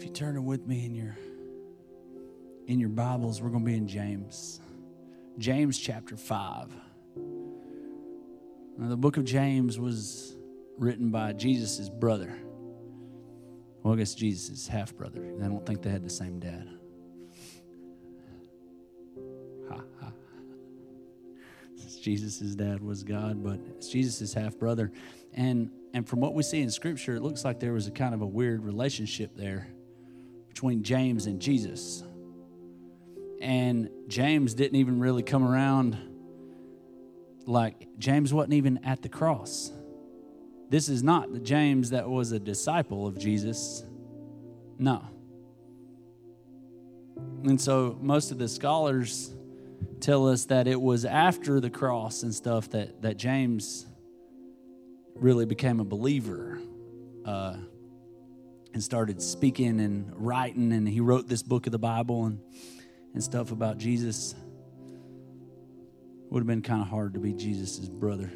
If you turn it with me in your in your Bibles, we're going to be in James. James chapter 5. Now, the book of James was written by Jesus' brother. Well, I guess Jesus' half brother. I don't think they had the same dad. Ha ha. Jesus' dad was God, but it's Jesus' half brother. And and from what we see in scripture, it looks like there was a kind of a weird relationship there between James and Jesus. And James didn't even really come around like James wasn't even at the cross. This is not the James that was a disciple of Jesus. No. And so most of the scholars tell us that it was after the cross and stuff that, that James really became a believer uh, and started speaking and writing. And he wrote this book of the Bible and, and stuff about Jesus. Would have been kind of hard to be Jesus' brother.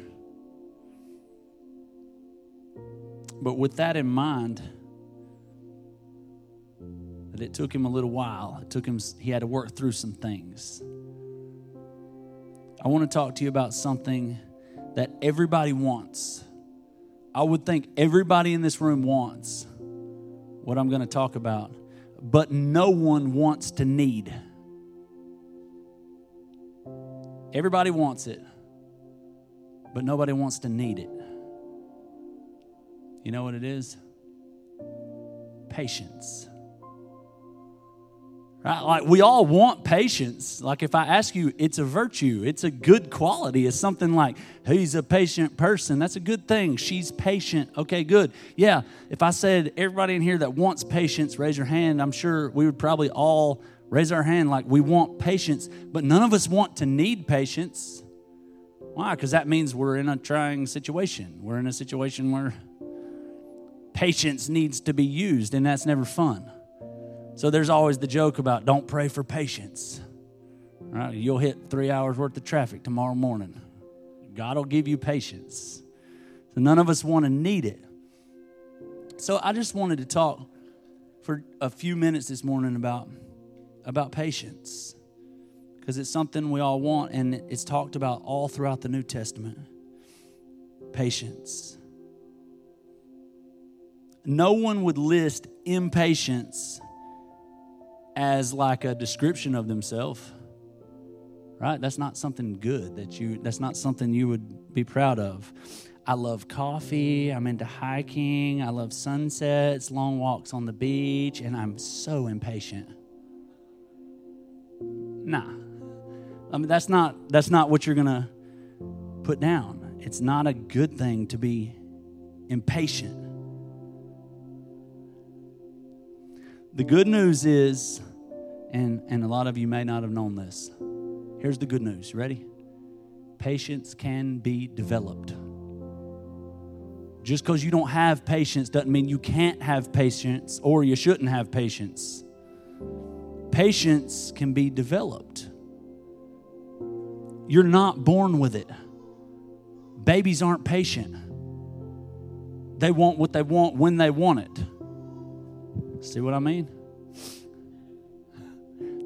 But with that in mind, that it took him a little while. It took him, he had to work through some things. I want to talk to you about something that everybody wants. I would think everybody in this room wants what I'm going to talk about, but no one wants to need. Everybody wants it, but nobody wants to need it. You know what it is? Patience. Right? Like we all want patience. Like if I ask you, it's a virtue, it's a good quality. It's something like, he's a patient person. That's a good thing. She's patient. Okay, good. Yeah. If I said everybody in here that wants patience, raise your hand, I'm sure we would probably all raise our hand like we want patience, but none of us want to need patience. Why? Because that means we're in a trying situation. We're in a situation where patience needs to be used, and that's never fun. So there's always the joke about don't pray for patience. You'll hit three hours worth of traffic tomorrow morning. God will give you patience. So none of us want to need it. So I just wanted to talk for a few minutes this morning about, about patience. Because it's something we all want, and it's talked about all throughout the New Testament. Patience. No one would list impatience as like a description of themselves right? That's not something good that you that's not something you would be proud of. I love coffee i'm into hiking i love sunsets long walks on the beach and i'm so impatient. Nah. I mean that's not that's not what you're gonna put down. It's not a good thing to be impatient The good news is, and, and a lot of you may not have known this. Here's the good news. Ready? Patience can be developed. Just because you don't have patience doesn't mean you can't have patience or you shouldn't have patience. Patience can be developed. You're not born with it. Babies aren't patient. They want what they want when they want it. See what I mean?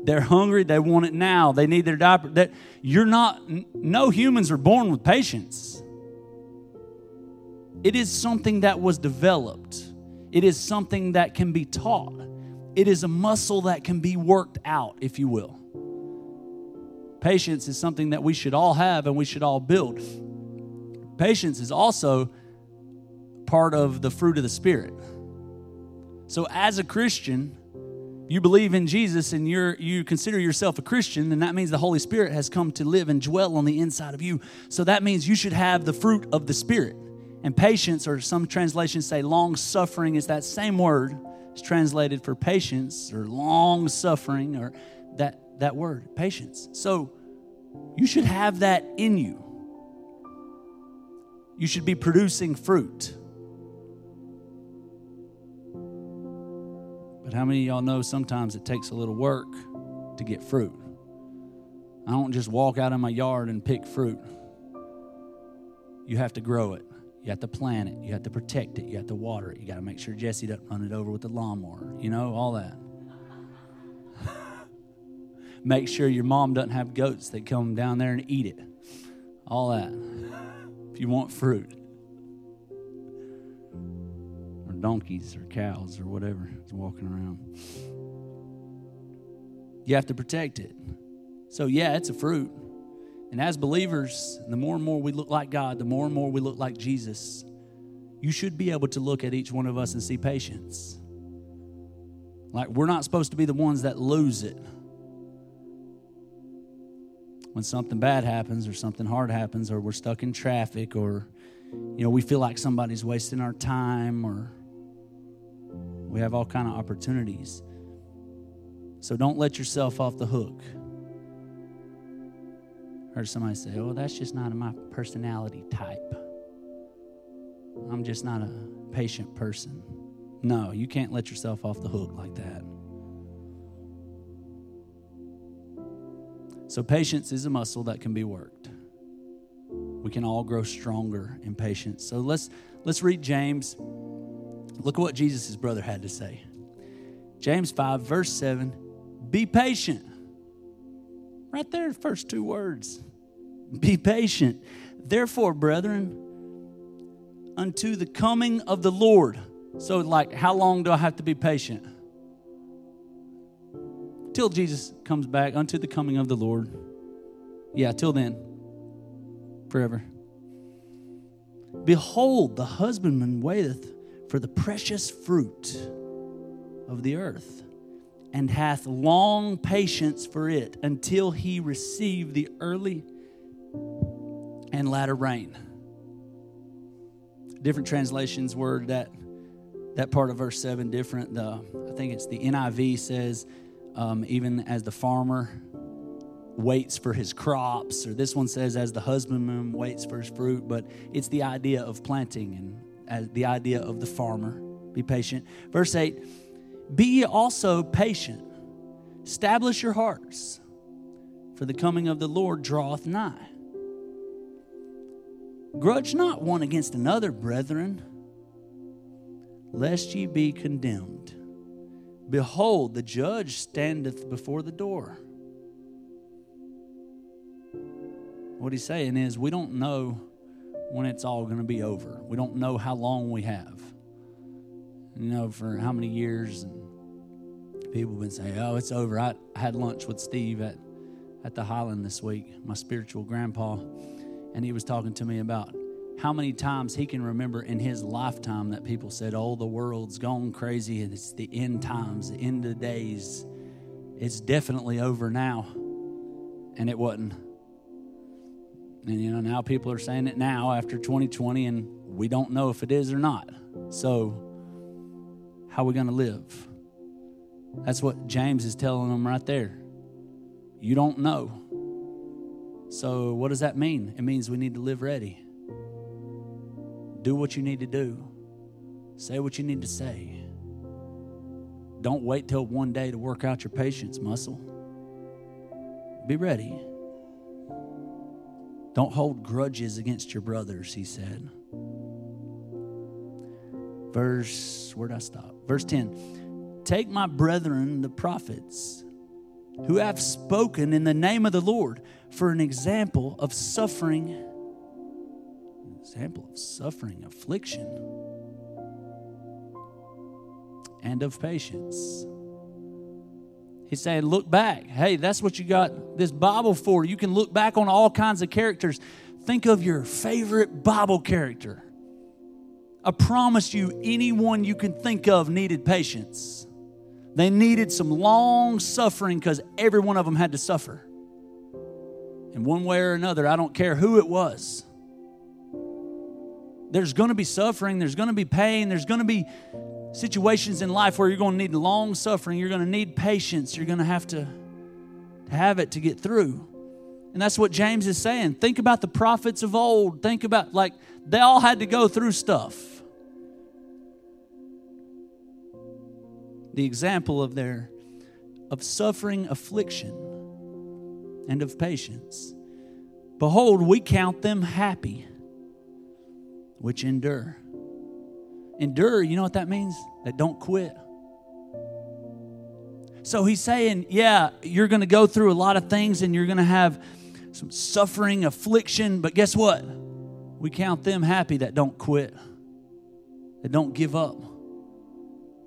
They're hungry. They want it now. They need their diaper. That you're not. No humans are born with patience. It is something that was developed. It is something that can be taught. It is a muscle that can be worked out, if you will. Patience is something that we should all have and we should all build. Patience is also part of the fruit of the Spirit. So, as a Christian, you believe in Jesus and you're, you consider yourself a Christian, and that means the Holy Spirit has come to live and dwell on the inside of you. So, that means you should have the fruit of the Spirit. And patience, or some translations say long suffering, is that same word. It's translated for patience or long suffering, or that, that word, patience. So, you should have that in you. You should be producing fruit. But how many of y'all know sometimes it takes a little work to get fruit? I don't just walk out in my yard and pick fruit. You have to grow it. You have to plant it. You have to protect it. You have to water it. You got to make sure Jesse doesn't run it over with the lawnmower. You know, all that. make sure your mom doesn't have goats that come down there and eat it. All that. If you want fruit. Donkeys or cows or whatever is walking around. You have to protect it. So, yeah, it's a fruit. And as believers, the more and more we look like God, the more and more we look like Jesus, you should be able to look at each one of us and see patience. Like, we're not supposed to be the ones that lose it. When something bad happens, or something hard happens, or we're stuck in traffic, or, you know, we feel like somebody's wasting our time, or we have all kind of opportunities. So don't let yourself off the hook heard somebody say, Oh, that's just not my personality type. I'm just not a patient person. No, you can't let yourself off the hook like that. So, patience is a muscle that can be worked. We can all grow stronger in patience. So, let's, let's read James. Look at what Jesus' brother had to say. James 5, verse 7 Be patient. Right there, first two words. Be patient. Therefore, brethren, unto the coming of the Lord. So, like, how long do I have to be patient? Till Jesus comes back, unto the coming of the Lord. Yeah, till then. Forever. Behold, the husbandman waiteth for the precious fruit of the earth, and hath long patience for it until he receive the early and latter rain. Different translations word that that part of verse 7 different. The I think it's the NIV says, um, even as the farmer waits for his crops, or this one says, as the husbandman waits for his fruit, but it's the idea of planting and as the idea of the farmer. Be patient. Verse 8 Be ye also patient, establish your hearts, for the coming of the Lord draweth nigh. Grudge not one against another, brethren, lest ye be condemned. Behold, the judge standeth before the door. What he's saying is, we don't know when it's all going to be over. We don't know how long we have. You know, for how many years, and people have been saying, "Oh, it's over." I had lunch with Steve at at the Highland this week, my spiritual grandpa, and he was talking to me about how many times he can remember in his lifetime that people said, Oh, the world's gone crazy and it's the end times, the end of days. It's definitely over now. And it wasn't. And you know, now people are saying it now after 2020, and we don't know if it is or not. So, how are we going to live? That's what James is telling them right there. You don't know. So, what does that mean? It means we need to live ready. Do what you need to do, say what you need to say. Don't wait till one day to work out your patience muscle. Be ready. Don't hold grudges against your brothers, he said. Verse, where'd I stop? Verse 10 Take my brethren, the prophets, who have spoken in the name of the Lord for an example of suffering an example of suffering, affliction, and of patience. He's saying, look back. Hey, that's what you got this Bible for. You can look back on all kinds of characters. Think of your favorite Bible character. I promise you, anyone you can think of needed patience. They needed some long suffering because every one of them had to suffer. In one way or another, I don't care who it was. There's going to be suffering, there's going to be pain, there's going to be situations in life where you're going to need long suffering, you're going to need patience, you're going to have to, have it to get through. And that's what James is saying. Think about the prophets of old. Think about, like, they all had to go through stuff. The example of their of suffering affliction and of patience. Behold, we count them happy which endure. Endure, you know what that means? That don't quit. So he's saying, yeah, you're going to go through a lot of things and you're going to have some suffering, affliction, but guess what? We count them happy that don't quit, that don't give up,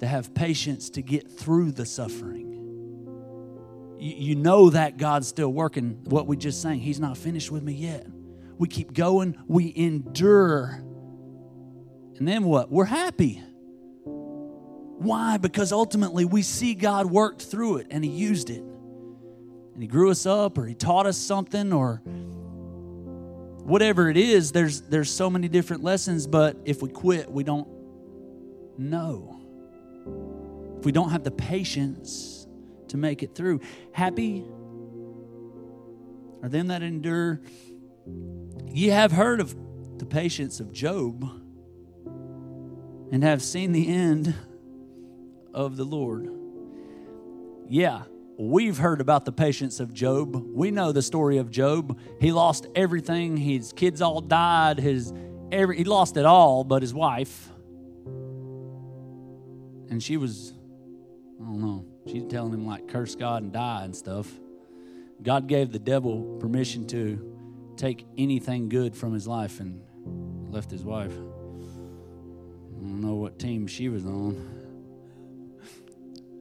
that have patience to get through the suffering. You, know that God's still working. What we just sang, He's not finished with me yet. We keep going, we endure. And then what? We're happy. Why? Because ultimately we see God worked through it and He used it. And He grew us up or He taught us something or whatever it is, there's, there's so many different lessons, but if we quit, we don't know. If we don't have the patience to make it through. Happy are them that endure. Ye have heard of the patience of Job and have seen the end of the Lord. Yeah, we've heard about the patience of Job. We know the story of Job. He lost everything. His kids all died. His every he lost it all, but his wife. And she was, I don't know, she's telling him like curse God and die and stuff. God gave the devil permission to take anything good from his life and left his wife. I don't know what team she was on.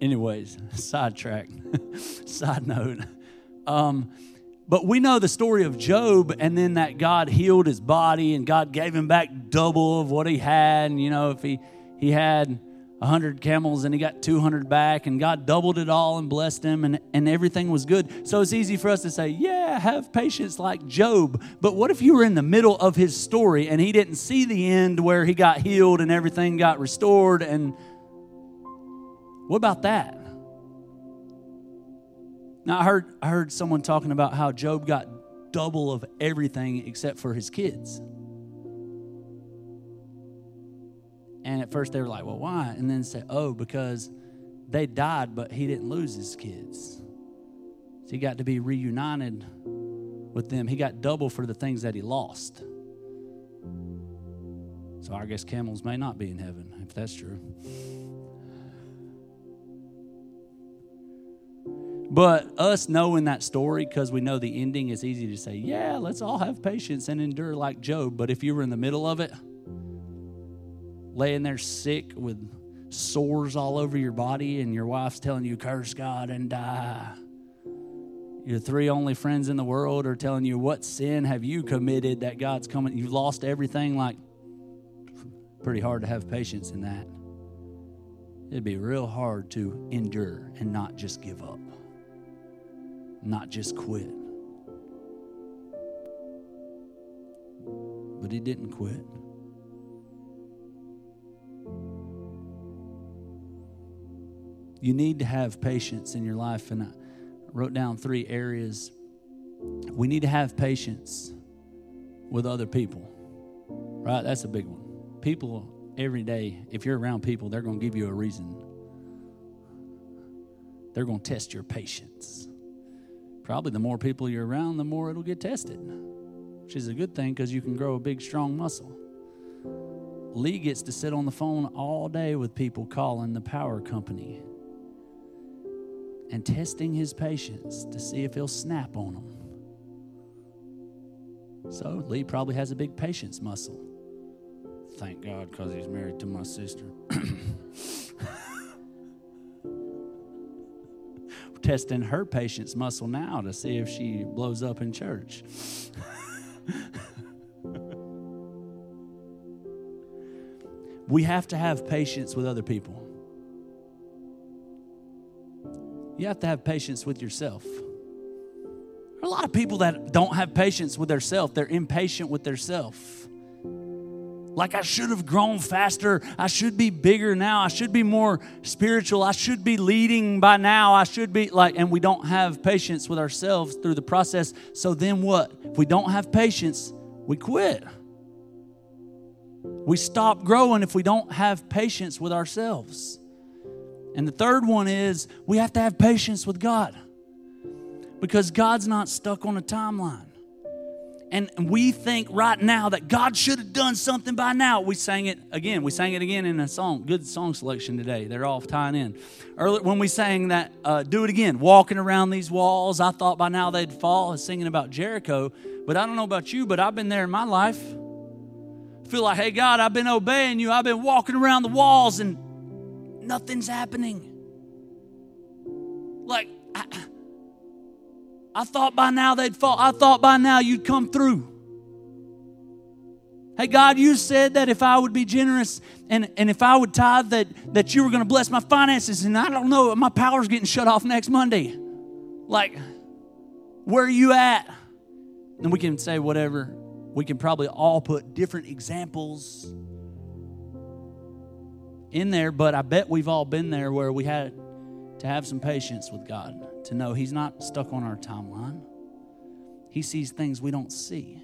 Anyways, sidetrack, side note. Um, but we know the story of Job, and then that God healed his body, and God gave him back double of what he had. And you know, if he he had hundred camels and he got two hundred back, and God doubled it all and blessed him, and and everything was good. So it's easy for us to say, yeah, have patience like Job. But what if you were in the middle of his story and he didn't see the end where he got healed and everything got restored and what about that? Now I heard I heard someone talking about how Job got double of everything except for his kids. And at first they were like, "Well, why?" And then say, "Oh, because they died, but he didn't lose his kids. So he got to be reunited with them. He got double for the things that he lost." So I guess camels may not be in heaven if that's true. But us knowing that story because we know the ending is easy to say, yeah, let's all have patience and endure like Job. But if you were in the middle of it, laying there sick with sores all over your body, and your wife's telling you, curse God and die. Your three only friends in the world are telling you, what sin have you committed that God's coming? You've lost everything. Like, pretty hard to have patience in that. It'd be real hard to endure and not just give up not just quit. But he didn't quit. You need to have patience in your life, and I wrote down three areas. We need to have patience with other people, right? That's a big one. People every day, if you're around people, they're going to give you a reason. They're going to test your patience probably the more people you're around, the more it'll get tested, which is a good thing because you can grow a big, strong muscle. Lee gets to sit on the phone all day with people calling the power company and testing his patience to see if he'll snap on them. So Lee probably has a big patience muscle. Thank God because he's married to my sister. testing her patience muscle now to see if she blows up in church. we have to have patience with other people. You have to have patience with yourself. There are a lot of people that don't have patience with themselves. They're impatient with themselves. Like I should have grown faster. I should be bigger now. I should be more spiritual. I should be leading by now. I should be like, and we don't have patience with ourselves through the process. So then what? If we don't have patience, we quit. We stop growing if we don't have patience with ourselves. And the third one is we have to have patience with God because God's not stuck on a timeline and we think right now that God should have done something by now. We sang it again. We sang it again in a song. Good song selection today. They're all tying in. Earlier when we sang that, uh, do it again. Walking around these walls, I thought by now they'd fall. Singing about Jericho, but I don't know about you, but I've been there in my life. Feel like, hey God, I've been obeying you. I've been walking around the walls and nothing's happening. Like. I, I thought by now they'd fall. I thought by now you'd come through. Hey, God, you said that if I would be generous and, and if I would tithe, that, that you were going to bless my finances. And I don't know, my power's getting shut off next Monday. Like, where are you at? And we can say whatever. We can probably all put different examples in there, but I bet we've all been there where we had to have some patience with God to know He's not stuck on our timeline. He sees things we don't see.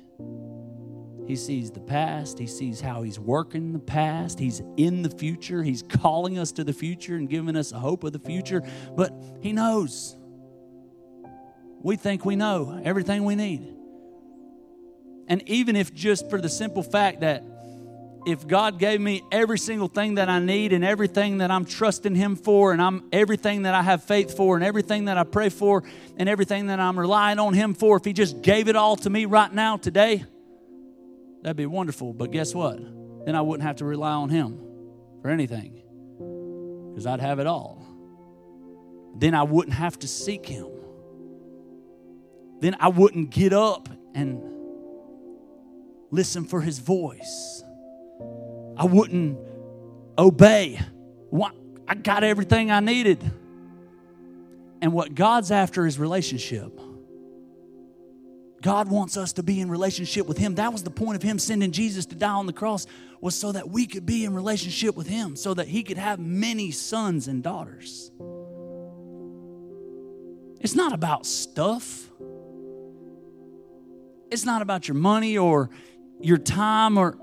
He sees the past. He sees how He's working the past. He's in the future. He's calling us to the future and giving us a hope of the future. But He knows. We think we know everything we need. And even if just for the simple fact that if God gave me every single thing that I need and everything that I'm trusting Him for, and I'm everything that I have faith for, and everything that I pray for, and everything that I'm relying on Him for, if He just gave it all to me right now, today, that'd be wonderful. But guess what? Then I wouldn't have to rely on Him for anything because I'd have it all. Then I wouldn't have to seek Him. Then I wouldn't get up and listen for His voice I wouldn't obey. I got everything I needed. And what God's after is relationship. God wants us to be in relationship with him. That was the point of him sending Jesus to die on the cross was so that we could be in relationship with him, so that he could have many sons and daughters. It's not about stuff. It's not about your money or your time or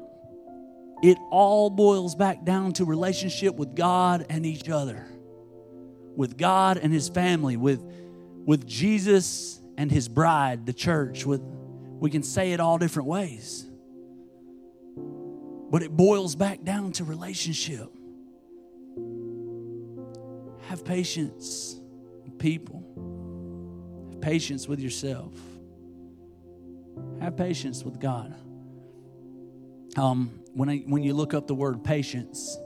it all boils back down to relationship with God and each other, with God and His family, with, with Jesus and His bride, the church. With, we can say it all different ways. But it boils back down to relationship. Have patience with people. Have patience with yourself. Have patience with God. Um, when, I, when you look up the word patience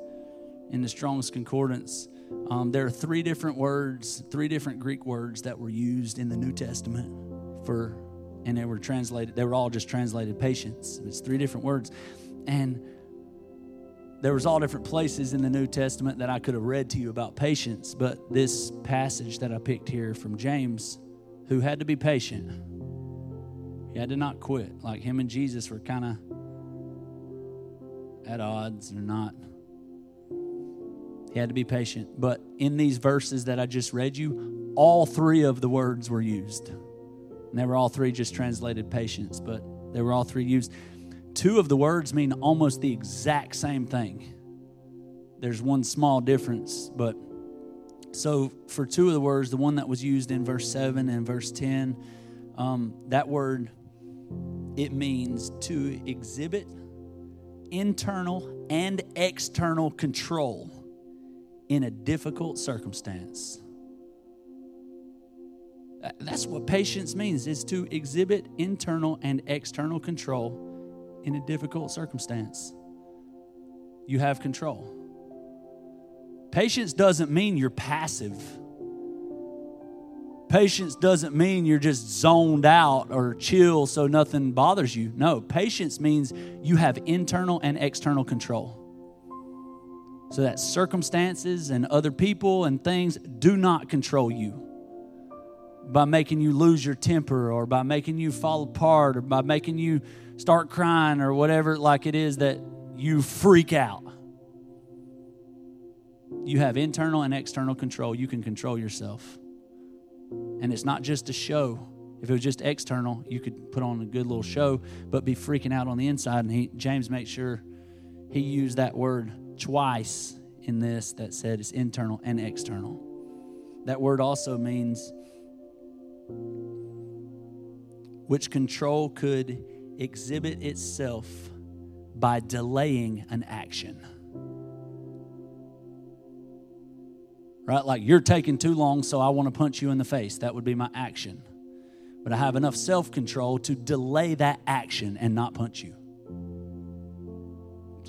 in the Strong's Concordance, um, there are three different words, three different Greek words that were used in the New Testament for, and they were translated, they were all just translated patience. It's three different words. And there was all different places in the New Testament that I could have read to you about patience, but this passage that I picked here from James, who had to be patient, he had to not quit. Like him and Jesus were kind of at odds or not. He had to be patient. But in these verses that I just read you, all three of the words were used. And they were all three just translated patience, but they were all three used. Two of the words mean almost the exact same thing. There's one small difference, but so for two of the words, the one that was used in verse 7 and verse 10, um, that word, it means to exhibit internal and external control in a difficult circumstance. That's what patience means is to exhibit internal and external control in a difficult circumstance. You have control. Patience doesn't mean you're passive. Patience doesn't mean you're just zoned out or chill so nothing bothers you. No, patience means you have internal and external control. So that circumstances and other people and things do not control you by making you lose your temper or by making you fall apart or by making you start crying or whatever like it is that you freak out. You have internal and external control. You can control yourself. And it's not just a show. If it was just external, you could put on a good little show, but be freaking out on the inside. And he, James makes sure he used that word twice in this that said it's internal and external. That word also means which control could exhibit itself by delaying an action. Right? Like you're taking too long, so I want to punch you in the face. That would be my action. But I have enough self control to delay that action and not punch you.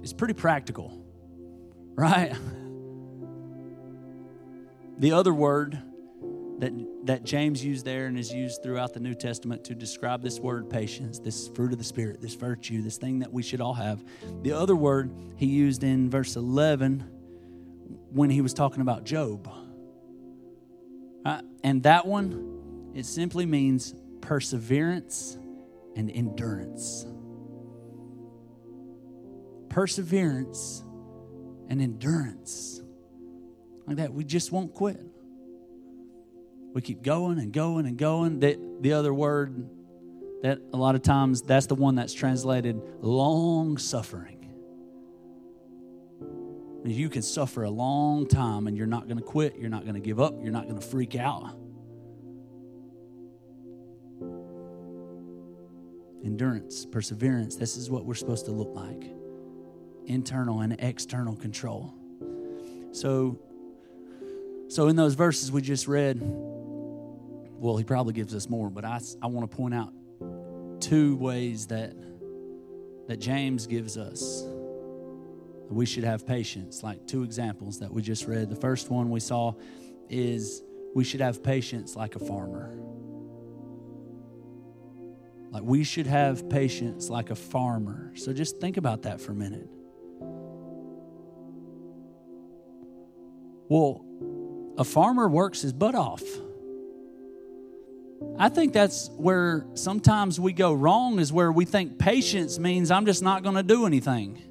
It's pretty practical, right? The other word that, that James used there and is used throughout the New Testament to describe this word patience, this fruit of the Spirit, this virtue, this thing that we should all have. The other word he used in verse 11 when he was talking about Job. Uh, and that one, it simply means perseverance and endurance. Perseverance and endurance. Like that, we just won't quit. We keep going and going and going. The, the other word that a lot of times that's the one that's translated long suffering. You can suffer a long time and you're not going to quit, you're not going to give up, you're not going to freak out. Endurance, perseverance, this is what we're supposed to look like internal and external control. So, so in those verses we just read, well, he probably gives us more, but I, I want to point out two ways that, that James gives us we should have patience, like two examples that we just read. The first one we saw is we should have patience like a farmer. Like we should have patience like a farmer. So just think about that for a minute. Well, a farmer works his butt off. I think that's where sometimes we go wrong, is where we think patience means I'm just not going to do anything.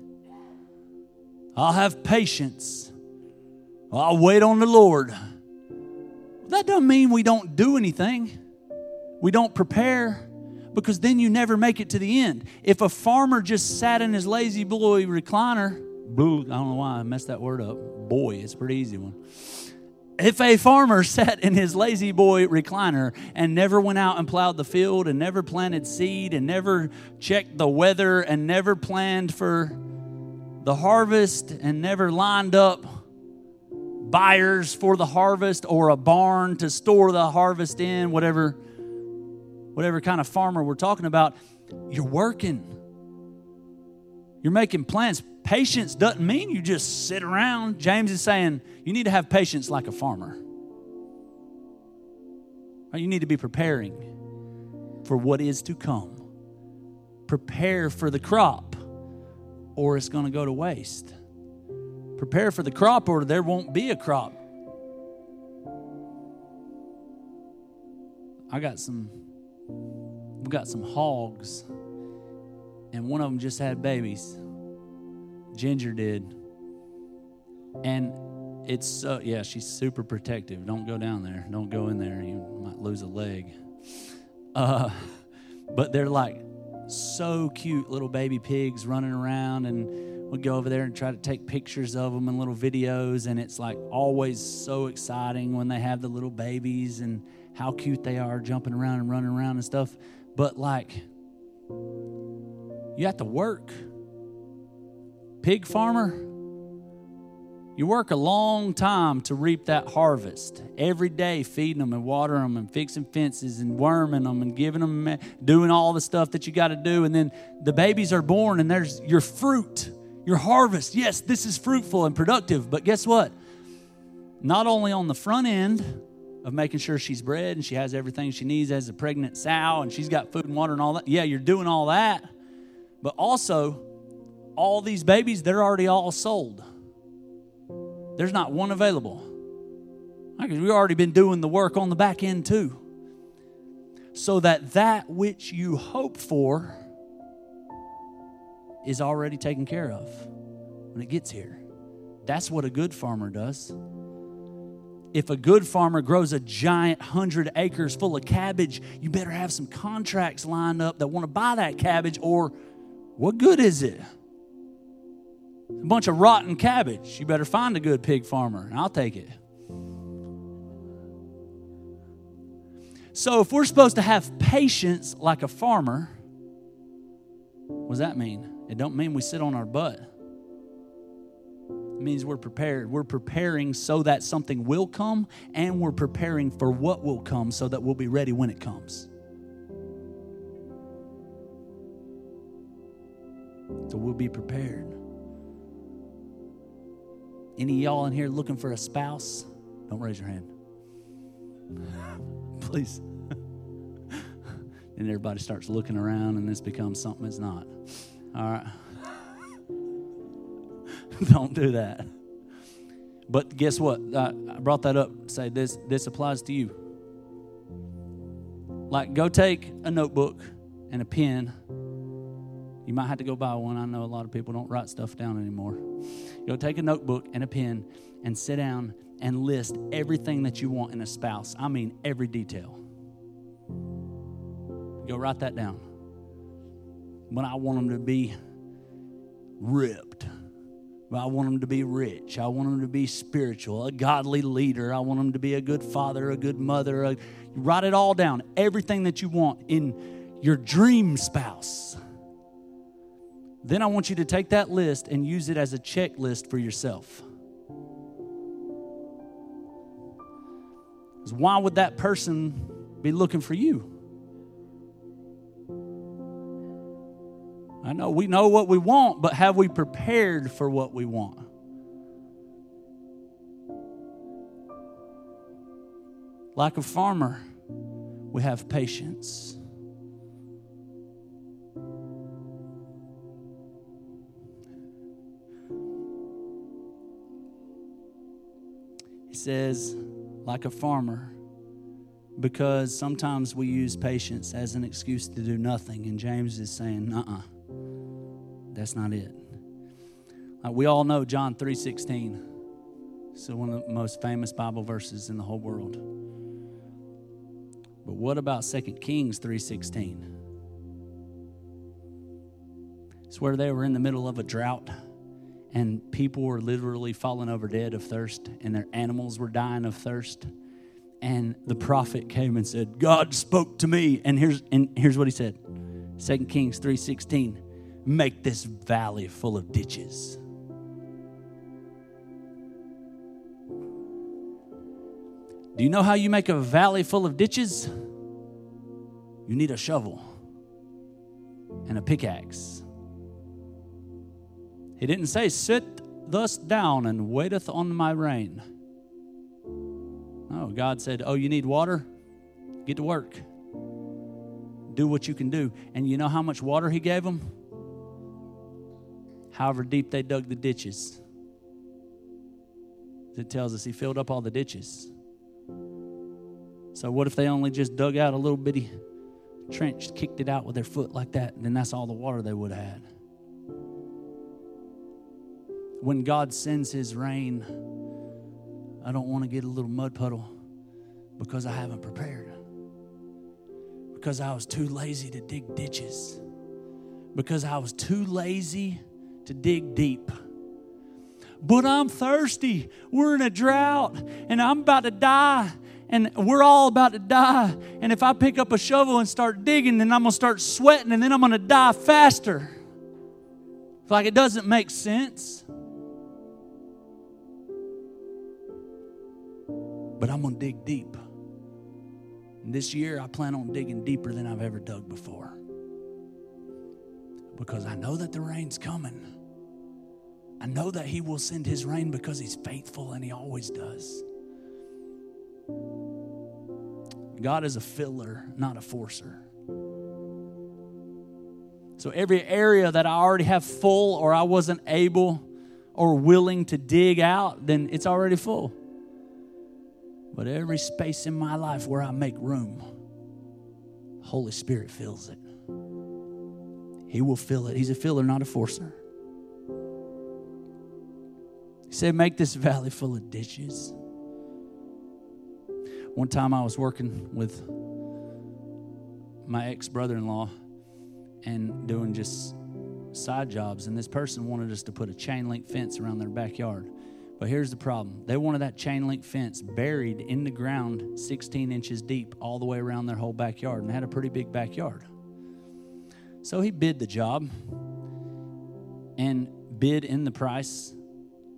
I'll have patience. I'll wait on the Lord. That doesn't mean we don't do anything. We don't prepare because then you never make it to the end. If a farmer just sat in his lazy boy recliner, I don't know why I messed that word up. Boy, it's a pretty easy one. If a farmer sat in his lazy boy recliner and never went out and plowed the field and never planted seed and never checked the weather and never planned for the harvest and never lined up buyers for the harvest or a barn to store the harvest in, whatever whatever kind of farmer we're talking about, you're working. You're making plans. Patience doesn't mean you just sit around. James is saying you need to have patience like a farmer. You need to be preparing for what is to come. Prepare for the crop, or it's going to go to waste. Prepare for the crop, or there won't be a crop. I got some, we got some hogs, and one of them just had babies. Ginger did. And it's, uh, yeah, she's super protective. Don't go down there. Don't go in there. You might lose a leg. Uh, but they're like so cute little baby pigs running around and we'd go over there and try to take pictures of them and little videos and it's like always so exciting when they have the little babies and how cute they are jumping around and running around and stuff. But like you have to work. Pig farmer, you work a long time to reap that harvest. Every day, feeding them and watering them and fixing fences and worming them and giving them, eh, doing all the stuff that you got to do. And then the babies are born, and there's your fruit, your harvest. Yes, this is fruitful and productive. But guess what? Not only on the front end of making sure she's bred and she has everything she needs as a pregnant sow and she's got food and water and all that. Yeah, you're doing all that. But also, all these babies, they're already all sold. There's not one available. Because we've already been doing the work on the back end too. So that that which you hope for is already taken care of when it gets here. That's what a good farmer does. If a good farmer grows a giant hundred acres full of cabbage, you better have some contracts lined up that want to buy that cabbage, or what good is it? A bunch of rotten cabbage. You better find a good pig farmer, and I'll take it. So, if we're supposed to have patience like a farmer, What does that mean? It don't mean we sit on our butt. It means we're prepared. We're preparing so that something will come, and we're preparing for what will come so that we'll be ready when it comes. So we'll be prepared. Any y'all in here looking for a spouse? Don't raise your hand. Please. and everybody starts looking around, and this becomes something it's not. All right. Don't do that. But guess what? I brought that up. Say this. This applies to you. Like, go take a notebook and a pen. You might have to go buy one. I know a lot of people don't write stuff down anymore. Go take a notebook and a pen and sit down and list everything that you want in a spouse. I mean, every detail. Go write that down. But I want them to be ripped. I want them to be rich. I want them to be spiritual, a godly leader. I want them to be a good father, a good mother. A, write it all down, everything that you want in your dream spouse. Then I want you to take that list and use it as a checklist for yourself. Why would that person be looking for you? I know we know what we want, but have we prepared for what we want? Like a farmer, we have patience. Says, like a farmer, because sometimes we use patience as an excuse to do nothing. And James is saying, uh uh-uh. uh that's not it. Like we all know John 3:16. So one of the most famous Bible verses in the whole world. But what about 2 Kings 3:16? It's where they were in the middle of a drought and people were literally falling over dead of thirst and their animals were dying of thirst. And the prophet came and said, God spoke to me. And here's and here's what he said. 2 Kings 3:16 make this valley full of ditches. Do you know how you make a valley full of ditches? You need a shovel and a pickaxe. He didn't say, Sit thus down and waiteth on my rain. No, God said, Oh, you need water? Get to work. Do what you can do. And you know how much water He gave them? however deep they dug the ditches. It tells us he filled up all the ditches. So, what if they only just dug out a little bitty trench, kicked it out with their foot like that, and then that's all the water they would have had? When God sends his rain, I don't want to get a little mud puddle because I haven't prepared. Because I was too lazy to dig ditches. Because I was too lazy to dig deep. But I'm thirsty. We're in a drought and I'm about to die. And we're all about to die. And if I pick up a shovel and start digging, then I'm going to start sweating and then I'm going to die faster. Like it doesn't make sense. But I'm going to dig deep. And this year, I plan on digging deeper than I've ever dug before. Because I know that the rain's coming. I know that He will send His rain because He's faithful and He always does. God is a filler, not a forcer. So every area that I already have full or I wasn't able or willing to dig out, then it's already full. But every space in my life where I make room, Holy Spirit fills it. He will fill it. He's a filler, not a forcer. He said, Make this valley full of ditches. One time I was working with my ex brother in law and doing just side jobs, and this person wanted us to put a chain link fence around their backyard. But here's the problem they wanted that chain link fence buried in the ground 16 inches deep all the way around their whole backyard, and had a pretty big backyard. So he bid the job and bid in the price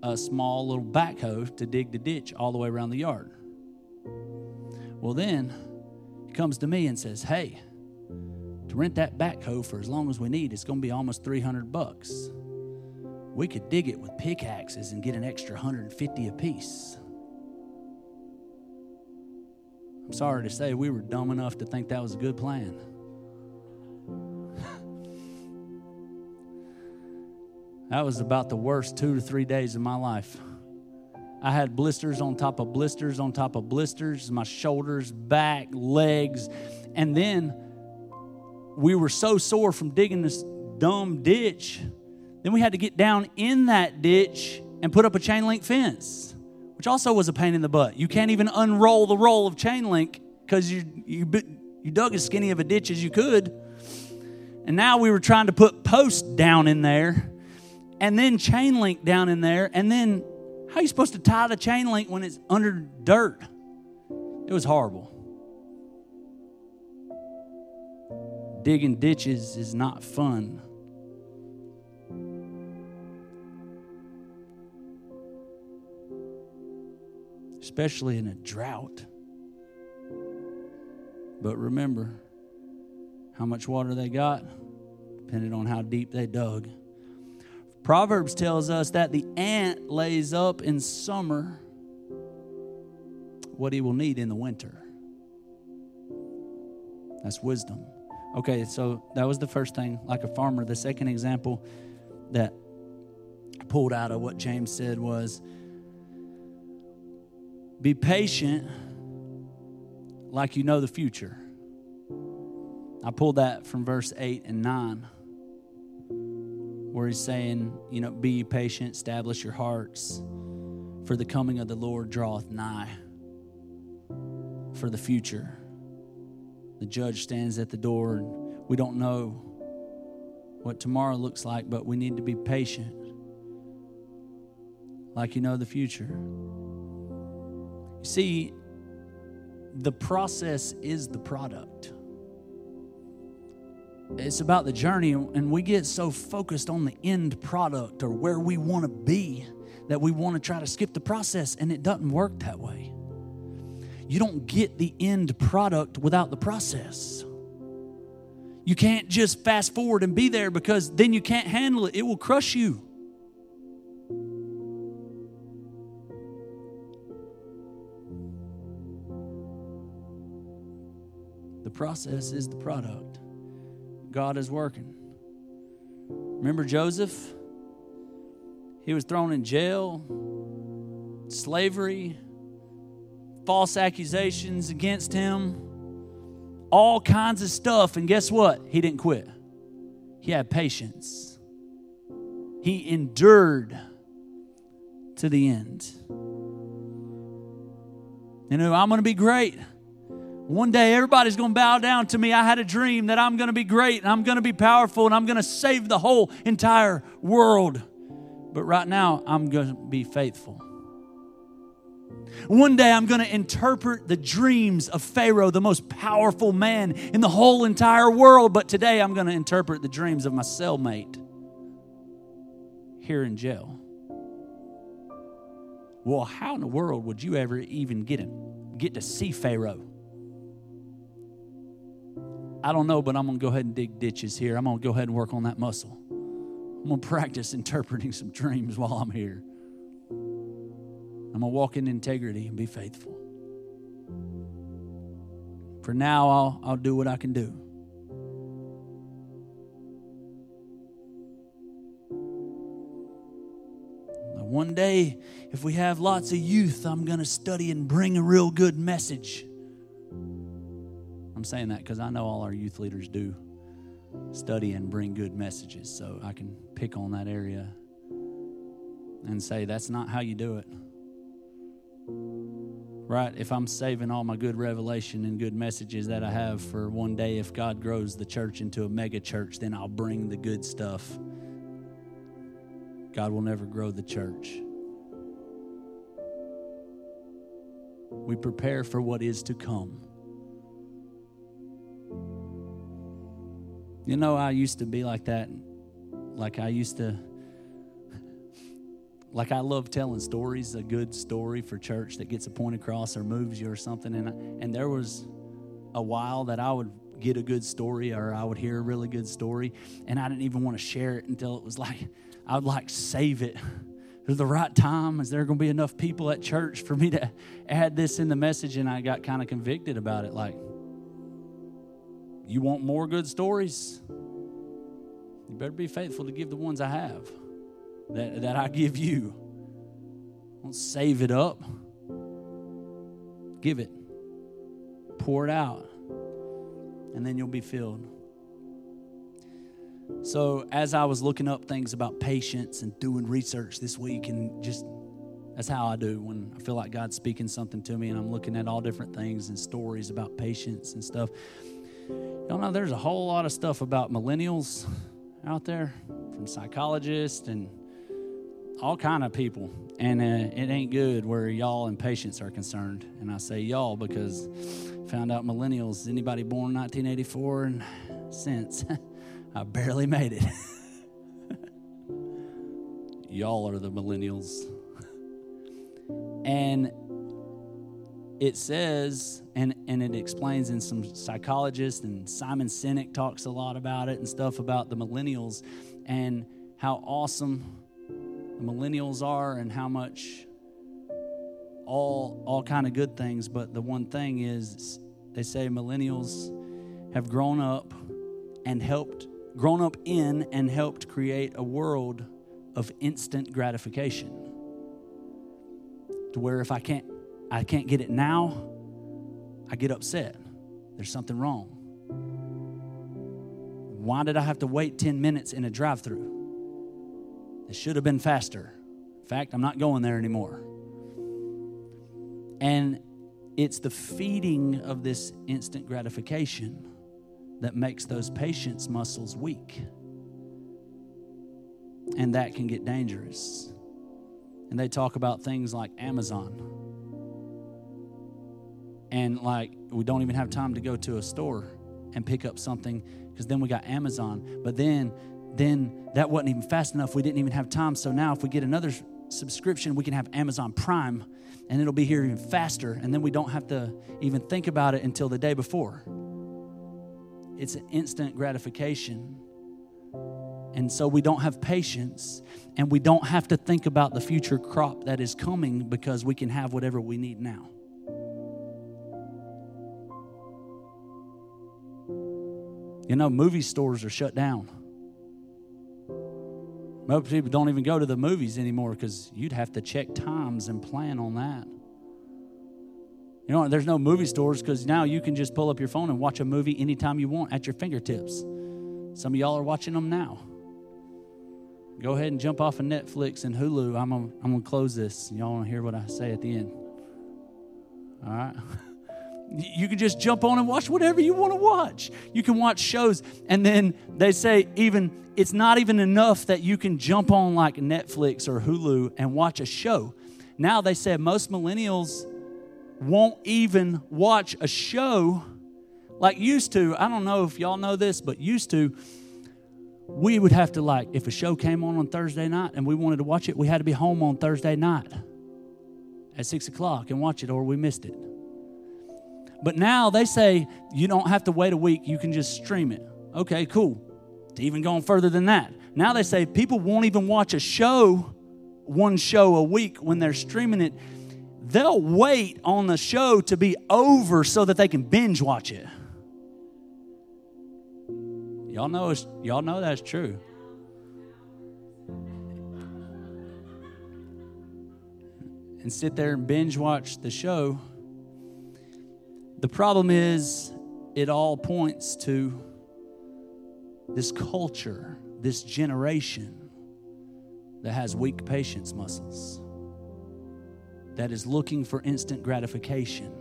a small little backhoe to dig the ditch all the way around the yard. Well, then he comes to me and says, Hey, to rent that backhoe for as long as we need, it's going to be almost 300 bucks. We could dig it with pickaxes and get an extra 150 apiece. I'm sorry to say, we were dumb enough to think that was a good plan. that was about the worst two to three days of my life. I had blisters on top of blisters on top of blisters, my shoulders, back, legs. And then we were so sore from digging this dumb ditch. Then we had to get down in that ditch and put up a chain link fence, which also was a pain in the butt. You can't even unroll the roll of chain link because you, you, you dug as skinny of a ditch as you could. And now we were trying to put posts down in there and then chain link down in there. And then how are you supposed to tie the chain link when it's under dirt? It was horrible. Digging ditches is not fun. Especially in a drought. But remember how much water they got depended on how deep they dug. Proverbs tells us that the ant lays up in summer what he will need in the winter. That's wisdom. Okay, so that was the first thing, like a farmer. The second example that I pulled out of what James said was be patient like you know the future. I pulled that from verse 8 and 9, where he's saying, you know, be patient, establish your hearts, for the coming of the Lord draweth nigh, for the future. The judge stands at the door, and we don't know what tomorrow looks like, but we need to be patient, like you know the future. You see, the process is the product. It's about the journey, and we get so focused on the end product or where we want to be that we want to try to skip the process, and it doesn't work that way you don't get the end product without the process. You can't just fast forward and be there because then you can't handle it. It will crush you. The process is the product. God is working. Remember Joseph? He was thrown in jail, slavery, false accusations against him, all kinds of stuff. And guess what? He didn't quit. He had patience. He endured to the end. You know, I'm going to be great. One day everybody's going to bow down to me. I had a dream that I'm going to be great and I'm going to be powerful and I'm going to save the whole entire world. But right now, I'm going to be faithful. One day I'm going to interpret the dreams of Pharaoh, the most powerful man in the whole entire world. But today I'm going to interpret the dreams of my cellmate here in jail. Well, how in the world would you ever even get him, get to see Pharaoh? I don't know, but I'm going to go ahead and dig ditches here. I'm going to go ahead and work on that muscle. I'm going to practice interpreting some dreams while I'm here. I'm going to walk in integrity and be faithful. For now, I'll, I'll do what I can do. One day, if we have lots of youth, I'm going to study and bring a real good message. I'm saying that because I know all our youth leaders do study and bring good messages, so I can pick on that area and say, that's not how you do it right? If I'm saving all my good revelation and good messages that I have for one day, if God grows the church into a mega church, then I'll bring the good stuff. God will never grow the church. We prepare for what is to come. You know, I used to be like that. Like I used to, like I love telling stories, a good story for church that gets a point across or moves you or something. And, I, and there was a while that I would get a good story or I would hear a really good story and I didn't even want to share it until it was like, I would like save it the right time. Is there going to be enough people at church for me to add this in the message? And I got kind of convicted about it. Like, you want more good stories? You better be faithful to give the ones I have that, that I give you. Don't save it up. Give it. Pour it out. And then you'll be filled. So, as I was looking up things about patience and doing research this week, and just that's how I do when I feel like God's speaking something to me, and I'm looking at all different things and stories about patience and stuff. Y'all know there's a whole lot of stuff about millennials out there from psychologists and all kind of people. And uh, it ain't good where y'all and patience are concerned. And i say y'all because found out millennials anybody born 1984 and since? I barely made it. Y'all are the millennials. And it says, and, and it explains in some psychologists, and Simon Sinek talks a lot about it and stuff about the millennials and how awesome the millennials are and how much all all kind of good things. But the one thing is they say millennials have grown up and helped grown up in and helped create a world of instant gratification to where if i can't I can't get it now, I get upset. There's something wrong. Why did I have to wait 10 minutes in a drive through? It should have been faster. In fact, I'm not going there anymore. And it's the feeding of this instant gratification that makes those patience muscles weak. And that can get dangerous. And they talk about things like Amazon and like we don't even have time to go to a store and pick up something because then we got Amazon. But then then that wasn't even fast enough. We didn't even have time. So now if we get another subscription, we can have Amazon Prime and it'll be here even faster and then we don't have to even think about it until the day before. It's an instant gratification. And so we don't have patience and we don't have to think about the future crop that is coming because we can have whatever we need now. You know, movie stores are shut down. Most people don't even go to the movies anymore because you'd have to check times and plan on that. You know, there's no movie stores because now you can just pull up your phone and watch a movie anytime you want at your fingertips. Some of y'all are watching them now. Go ahead and jump off of Netflix and Hulu. I'm gonna, I'm gonna close this. Y'all want to hear what I say at the end? All right. You can just jump on and watch whatever you want to watch. You can watch shows. And then they say, even it's not even enough that you can jump on like Netflix or Hulu and watch a show. Now they said most millennials won't even watch a show like used to. I don't know if y'all know this, but used to, we would have to like, if a show came on on Thursday night and we wanted to watch it, we had to be home on Thursday night at six o'clock and watch it or we missed it. But now they say you don't have to wait a week, you can just stream it. Okay, cool. It's even going further than that. Now they say people won't even watch a show, one show a week when they're streaming it. They'll wait on the show to be over so that they can binge watch it. Y'all know y'all know that's true. And sit there and binge watch the show the problem is, it all points to this culture, this generation that has weak patience muscles, that is looking for instant gratification.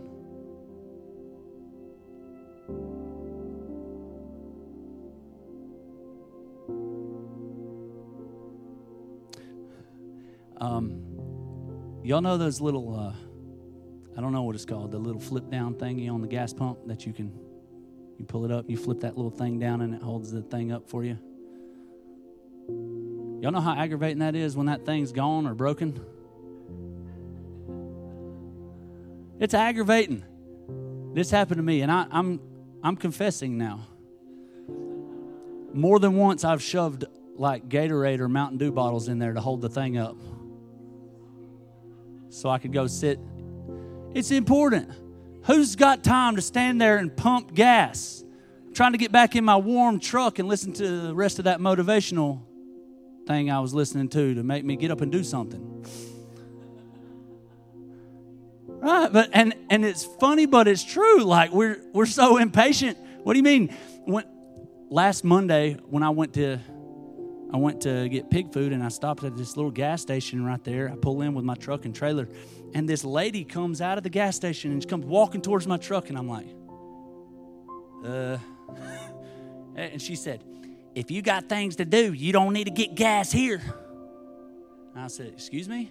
Um, y'all know those little. Uh, I don't know what it's called, the little flip down thingy on the gas pump that you can You pull it up, you flip that little thing down, and it holds the thing up for you. Y'all know how aggravating that is when that thing's gone or broken? It's aggravating. This happened to me, and I, I'm I'm confessing now. More than once, I've shoved like Gatorade or Mountain Dew bottles in there to hold the thing up so I could go sit. It's important. Who's got time to stand there and pump gas? I'm trying to get back in my warm truck and listen to the rest of that motivational thing I was listening to to make me get up and do something. Right, but and and it's funny, but it's true. Like we're we're so impatient. What do you mean? When last Monday when I went to I went to get pig food and I stopped at this little gas station right there. I pull in with my truck and trailer, and this lady comes out of the gas station and she comes walking towards my truck, and I'm like, uh, and she said, if you got things to do, you don't need to get gas here. And I said, excuse me?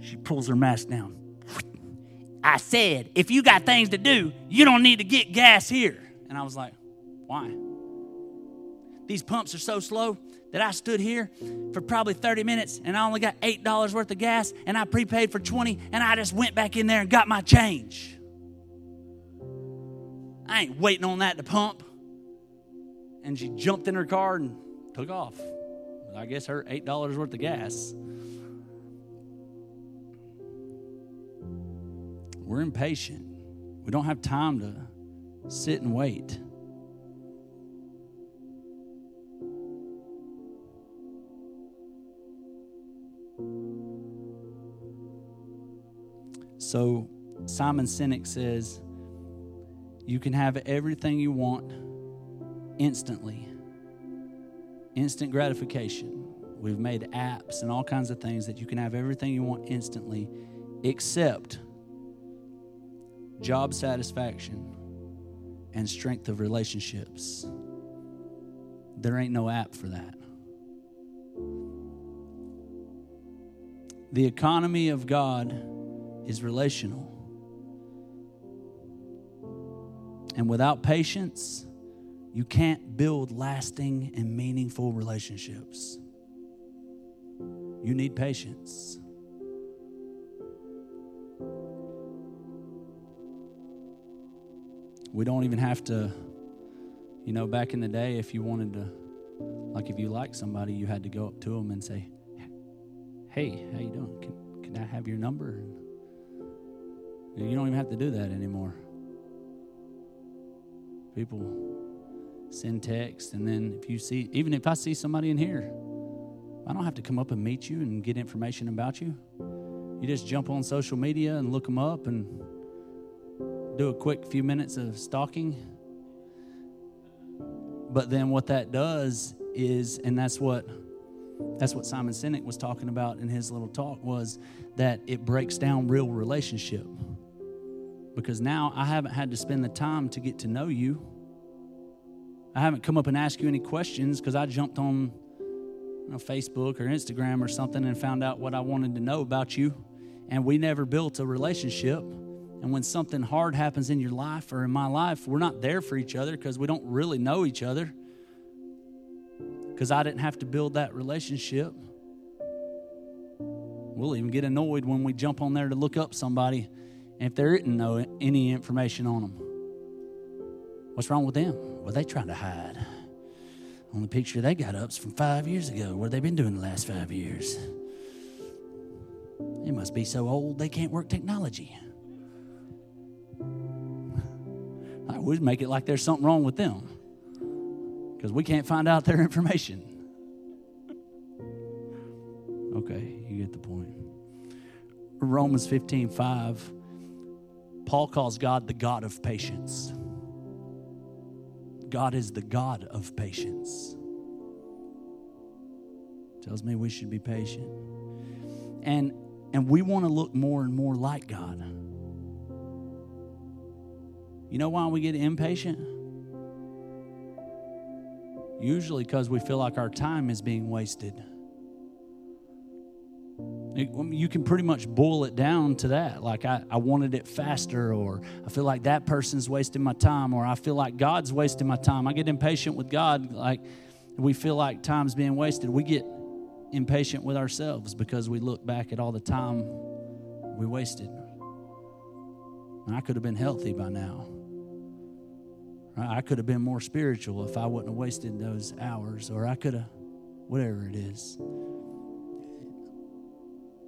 She pulls her mask down. I said, if you got things to do, you don't need to get gas here. And I was like, why? These pumps are so slow that I stood here for probably 30 minutes and I only got $8 worth of gas and I prepaid for 20 and I just went back in there and got my change. I ain't waiting on that to pump. And she jumped in her car and took off. I guess her $8 worth of gas. We're impatient. We don't have time to sit and wait. So Simon Sinek says, You can have everything you want instantly, instant gratification. We've made apps and all kinds of things that you can have everything you want instantly, except job satisfaction and strength of relationships. There ain't no app for that. The economy of God is relational. And without patience, you can't build lasting and meaningful relationships. You need patience. We don't even have to, you know, back in the day, if you wanted to, like if you liked somebody, you had to go up to them and say, hey, how you doing? Can, can I have your number? You don't even have to do that anymore. People send text, and then if you see, even if I see somebody in here, I don't have to come up and meet you and get information about you. You just jump on social media and look them up and do a quick few minutes of stalking. But then what that does is, and that's what that's what Simon Sinek was talking about in his little talk was that it breaks down real relationship because now I haven't had to spend the time to get to know you. I haven't come up and asked you any questions because I jumped on you know, Facebook or Instagram or something and found out what I wanted to know about you. And we never built a relationship. And when something hard happens in your life or in my life, we're not there for each other because we don't really know each other. Because I didn't have to build that relationship. We'll even get annoyed when we jump on there to look up somebody if there isn't no, any information on them, what's wrong with them? What they trying to hide? Only picture they got up's from five years ago. What have they been doing the last five years? They must be so old they can't work technology. I would make it like there's something wrong with them because we can't find out their information. Okay, you get the point. Romans 15 5 Paul calls God the God of patience. God is the God of patience. Tells me we should be patient. And and we want to look more and more like God. You know why we get impatient? Usually because we feel like our time is being wasted. Um, you can pretty much boil it down to that. Like, I, I wanted it faster, or I feel like that person's wasting my time, or I feel like God's wasting my time. I get impatient with God. Like, we feel like time's being wasted. We get impatient with ourselves because we look back at all the time we wasted. And I could have been healthy by now. I could have been more spiritual if I wouldn't have wasted those hours, or I could have, whatever it is.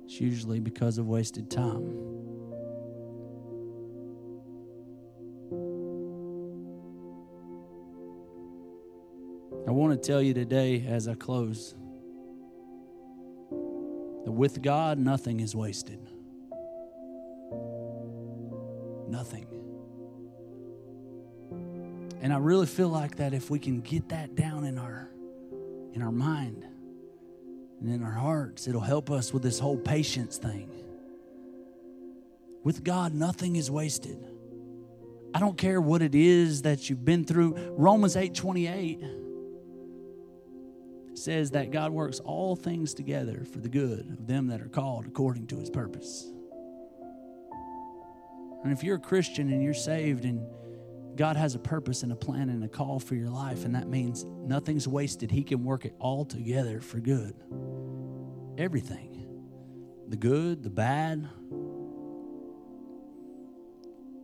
It's usually because of wasted time. I want to tell you today as I close that with God, nothing is wasted. Nothing. And I really feel like that if we can get that down in our in our mind, and in our hearts. It'll help us with this whole patience thing. With God, nothing is wasted. I don't care what it is that you've been through. Romans 8 28 says that God works all things together for the good of them that are called according to his purpose. And if you're a Christian and you're saved and God has a purpose and a plan and a call for your life, and that means nothing's wasted. He can work it all together for good. Everything the good, the bad,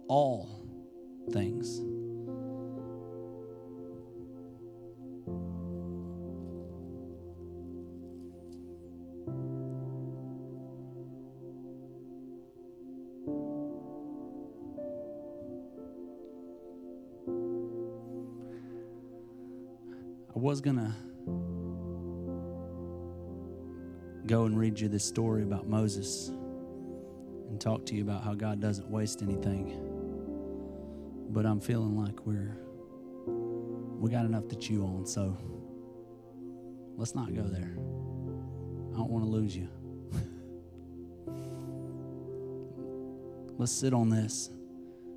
all things. I was going to go and read you this story about Moses and talk to you about how God doesn't waste anything. But I'm feeling like we're we got enough to chew on, so let's not go there. I don't want to lose you. let's sit on this.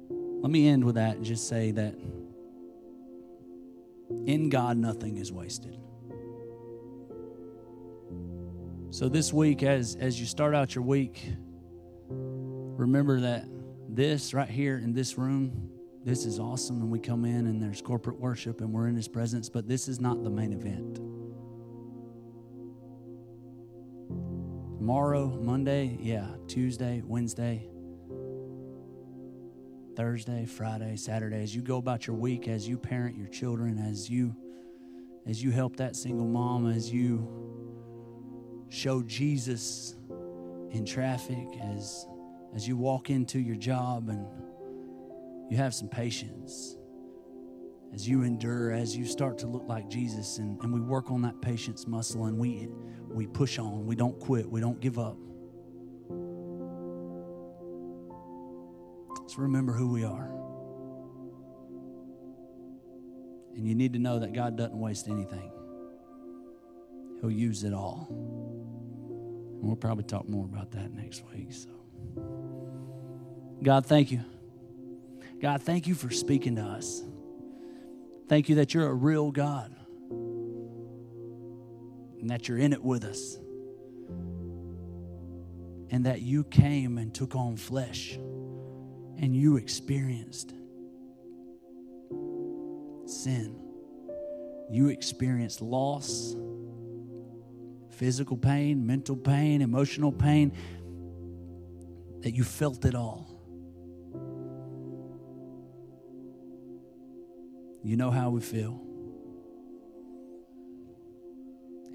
Let me end with that and just say that in God, nothing is wasted. So this week, as, as you start out your week, remember that this right here in this room, this is awesome. And we come in and there's corporate worship and we're in His presence, but this is not the main event. Tomorrow, Monday, yeah, Tuesday, Wednesday, Thursday, Friday, Saturday, as you go about your week, as you parent your children, as you as you help that single mom, as you show Jesus in traffic, as as you walk into your job and you have some patience, as you endure, as you start to look like Jesus, and, and we work on that patience muscle and we we push on, we don't quit, we don't give up. Let's remember who we are. And you need to know that God doesn't waste anything, He'll use it all. We'll probably talk more about that next week. So, God, thank you. God, thank you for speaking to us. Thank you that you're a real God and that you're in it with us. And that you came and took on flesh and you experienced sin, you experienced loss, physical pain, mental pain, emotional pain, that you felt it all. You know how we feel.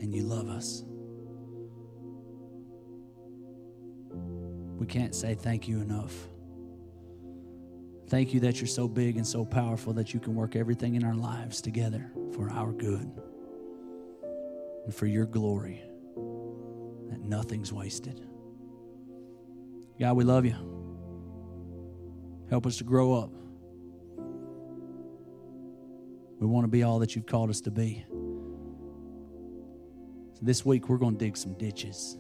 And you love us. We can't say thank you enough. Thank you that you're so big and so powerful that you can work everything in our lives together for our good and for your glory, nothing's wasted. God, we love you. Help us to grow up. We want to be all that you've called us to be. So this week, we're going to dig some ditches.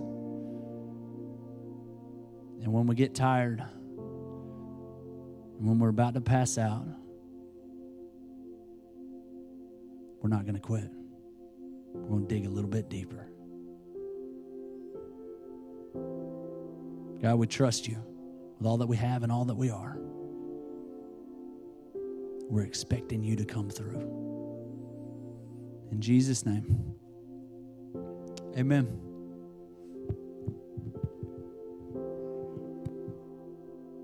And when we get tired, and when we're about to pass out, we're not going to quit. We're going to dig a little bit deeper. God, we trust you with all that we have and all that we are. We're expecting you to come through. In Jesus' name, amen.